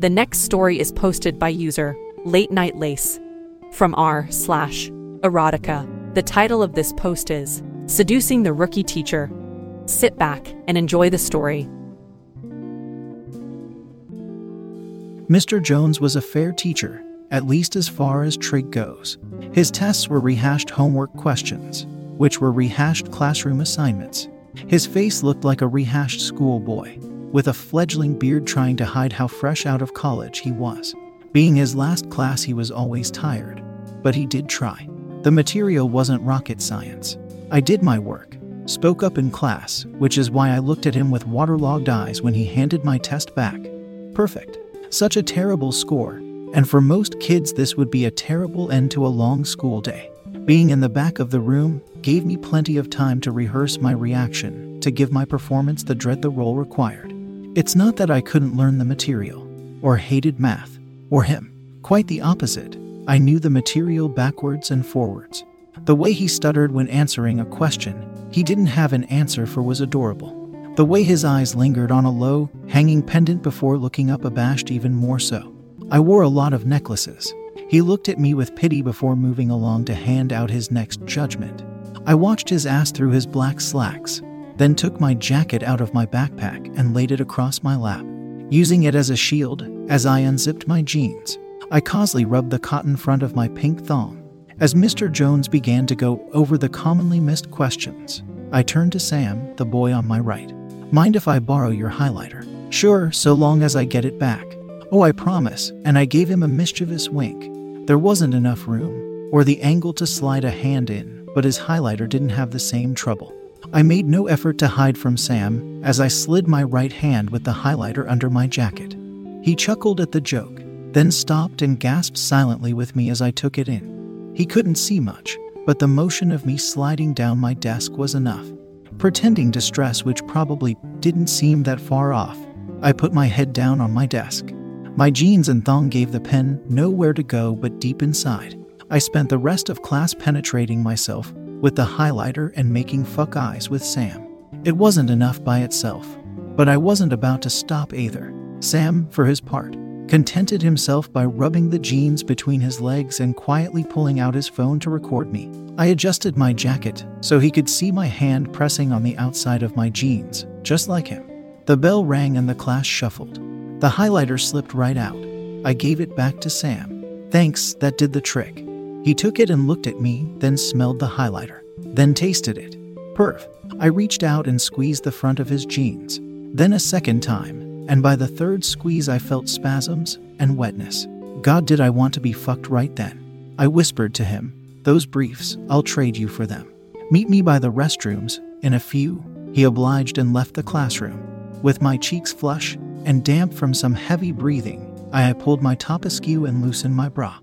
The next story is posted by user Late Night Lace from r slash erotica. The title of this post is Seducing the Rookie Teacher. Sit back and enjoy the story. Mr. Jones was a fair teacher, at least as far as trig goes. His tests were rehashed homework questions, which were rehashed classroom assignments. His face looked like a rehashed schoolboy, with a fledgling beard trying to hide how fresh out of college he was. Being his last class, he was always tired, but he did try. The material wasn't rocket science. I did my work, spoke up in class, which is why I looked at him with waterlogged eyes when he handed my test back. Perfect. Such a terrible score, and for most kids, this would be a terrible end to a long school day. Being in the back of the room gave me plenty of time to rehearse my reaction, to give my performance the dread the role required. It's not that I couldn't learn the material, or hated math, or him. Quite the opposite. I knew the material backwards and forwards. The way he stuttered when answering a question he didn't have an answer for was adorable. The way his eyes lingered on a low, hanging pendant before looking up abashed even more so. I wore a lot of necklaces. He looked at me with pity before moving along to hand out his next judgment. I watched his ass through his black slacks, then took my jacket out of my backpack and laid it across my lap. Using it as a shield, as I unzipped my jeans, I causely rubbed the cotton front of my pink thong. As Mr. Jones began to go over the commonly missed questions, I turned to Sam, the boy on my right. Mind if I borrow your highlighter? Sure, so long as I get it back. Oh, I promise, and I gave him a mischievous wink. There wasn't enough room, or the angle to slide a hand in, but his highlighter didn't have the same trouble. I made no effort to hide from Sam as I slid my right hand with the highlighter under my jacket. He chuckled at the joke, then stopped and gasped silently with me as I took it in. He couldn't see much, but the motion of me sliding down my desk was enough. Pretending distress, which probably didn't seem that far off, I put my head down on my desk. My jeans and thong gave the pen nowhere to go but deep inside. I spent the rest of class penetrating myself with the highlighter and making fuck eyes with Sam. It wasn't enough by itself, but I wasn't about to stop either. Sam, for his part, contented himself by rubbing the jeans between his legs and quietly pulling out his phone to record me. I adjusted my jacket so he could see my hand pressing on the outside of my jeans, just like him. The bell rang and the class shuffled. The highlighter slipped right out. I gave it back to Sam. Thanks, that did the trick. He took it and looked at me, then smelled the highlighter, then tasted it. Perf. I reached out and squeezed the front of his jeans. Then a second time, and by the third squeeze, I felt spasms and wetness. God, did I want to be fucked right then? I whispered to him, Those briefs, I'll trade you for them. Meet me by the restrooms, in a few. He obliged and left the classroom. With my cheeks flush and damp from some heavy breathing, I pulled my top askew and loosened my bra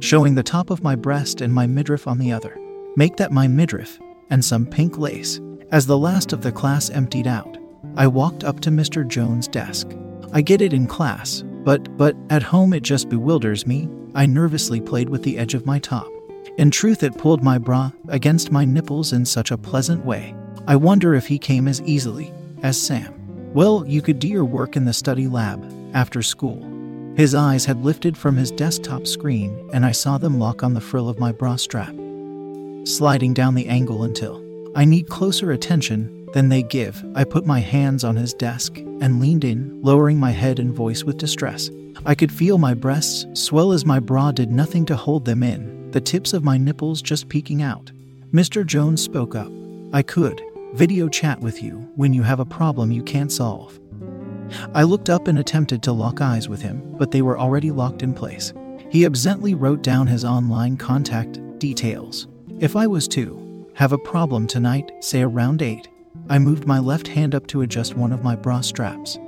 showing the top of my breast and my midriff on the other. Make that my midriff, and some pink lace. As the last of the class emptied out, I walked up to Mr. Jones' desk. I get it in class, but but at home it just bewilders me. I nervously played with the edge of my top. In truth, it pulled my bra against my nipples in such a pleasant way. I wonder if he came as easily as Sam. Well, you could do your work in the study lab after school. His eyes had lifted from his desktop screen, and I saw them lock on the frill of my bra strap, sliding down the angle until I need closer attention than they give. I put my hands on his desk and leaned in, lowering my head and voice with distress. I could feel my breasts swell as my bra did nothing to hold them in, the tips of my nipples just peeking out. Mr. Jones spoke up. I could video chat with you when you have a problem you can't solve. I looked up and attempted to lock eyes with him, but they were already locked in place. He absently wrote down his online contact details. If I was to have a problem tonight, say around 8, I moved my left hand up to adjust one of my bra straps,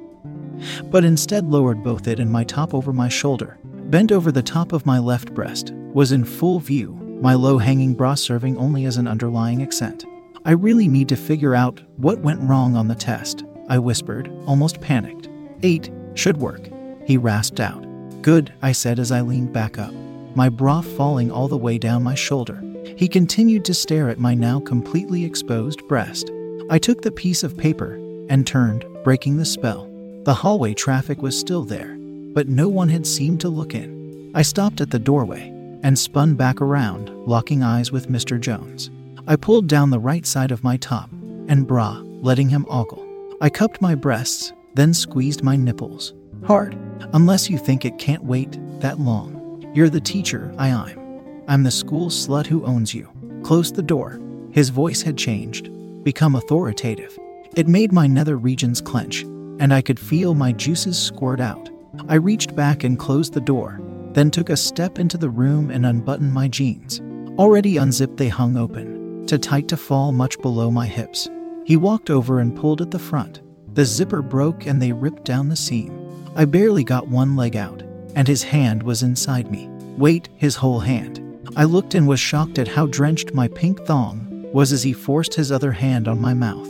but instead lowered both it and my top over my shoulder. Bent over the top of my left breast was in full view, my low hanging bra serving only as an underlying accent. I really need to figure out what went wrong on the test, I whispered, almost panicked. Eight should work, he rasped out. Good, I said as I leaned back up, my bra falling all the way down my shoulder. He continued to stare at my now completely exposed breast. I took the piece of paper and turned, breaking the spell. The hallway traffic was still there, but no one had seemed to look in. I stopped at the doorway and spun back around, locking eyes with Mr. Jones. I pulled down the right side of my top and bra, letting him ogle. I cupped my breasts, then squeezed my nipples. Hard, unless you think it can't wait that long. You're the teacher, I am. I'm the school slut who owns you. Close the door. His voice had changed, become authoritative. It made my nether regions clench, and I could feel my juices squirt out. I reached back and closed the door, then took a step into the room and unbuttoned my jeans. Already unzipped, they hung open, too tight to fall much below my hips. He walked over and pulled at the front. The zipper broke and they ripped down the seam. I barely got one leg out, and his hand was inside me. Wait, his whole hand. I looked and was shocked at how drenched my pink thong was as he forced his other hand on my mouth,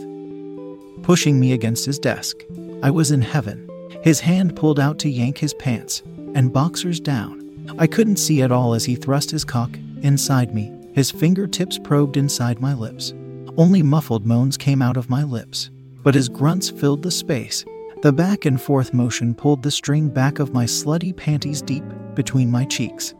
pushing me against his desk. I was in heaven. His hand pulled out to yank his pants and boxers down. I couldn't see at all as he thrust his cock inside me. His fingertips probed inside my lips. Only muffled moans came out of my lips, but his grunts filled the space. The back and forth motion pulled the string back of my slutty panties deep between my cheeks.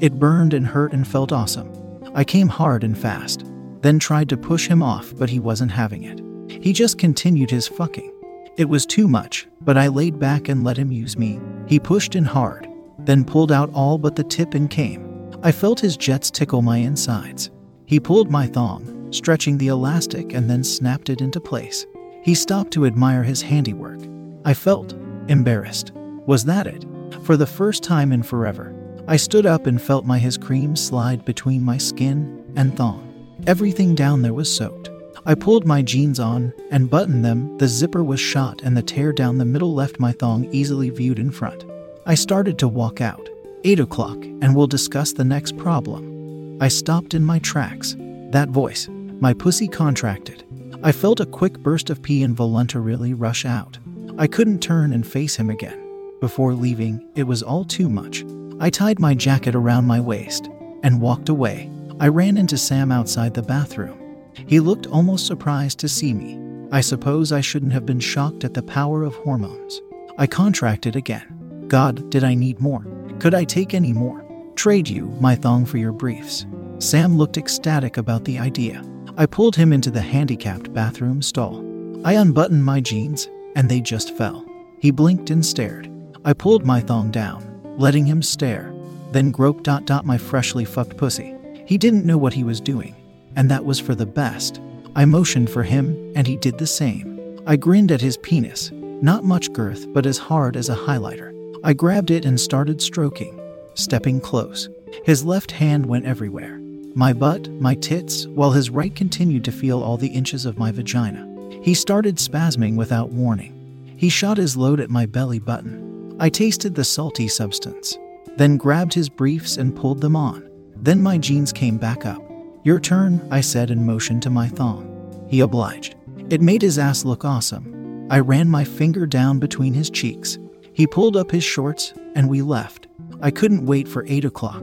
It burned and hurt and felt awesome. I came hard and fast, then tried to push him off, but he wasn't having it. He just continued his fucking. It was too much, but I laid back and let him use me. He pushed in hard, then pulled out all but the tip and came. I felt his jets tickle my insides. He pulled my thong, stretching the elastic, and then snapped it into place. He stopped to admire his handiwork. I felt embarrassed. Was that it? For the first time in forever, I stood up and felt my his cream slide between my skin and thong. Everything down there was soaked. I pulled my jeans on and buttoned them. The zipper was shot, and the tear down the middle left my thong easily viewed in front. I started to walk out. Eight o'clock, and we'll discuss the next problem. I stopped in my tracks. That voice, my pussy contracted. I felt a quick burst of pee involuntarily rush out. I couldn't turn and face him again. Before leaving, it was all too much. I tied my jacket around my waist and walked away. I ran into Sam outside the bathroom. He looked almost surprised to see me. I suppose I shouldn't have been shocked at the power of hormones. I contracted again. God, did I need more? Could I take any more? Trade you my thong for your briefs. Sam looked ecstatic about the idea. I pulled him into the handicapped bathroom stall. I unbuttoned my jeans, and they just fell. He blinked and stared. I pulled my thong down, letting him stare, then groped dot dot my freshly fucked pussy. He didn't know what he was doing, and that was for the best. I motioned for him, and he did the same. I grinned at his penis, not much girth, but as hard as a highlighter. I grabbed it and started stroking, stepping close. His left hand went everywhere my butt, my tits, while his right continued to feel all the inches of my vagina. He started spasming without warning. He shot his load at my belly button. I tasted the salty substance, then grabbed his briefs and pulled them on. Then my jeans came back up. Your turn, I said and motioned to my thong. He obliged. It made his ass look awesome. I ran my finger down between his cheeks. He pulled up his shorts, and we left. I couldn't wait for 8 o'clock.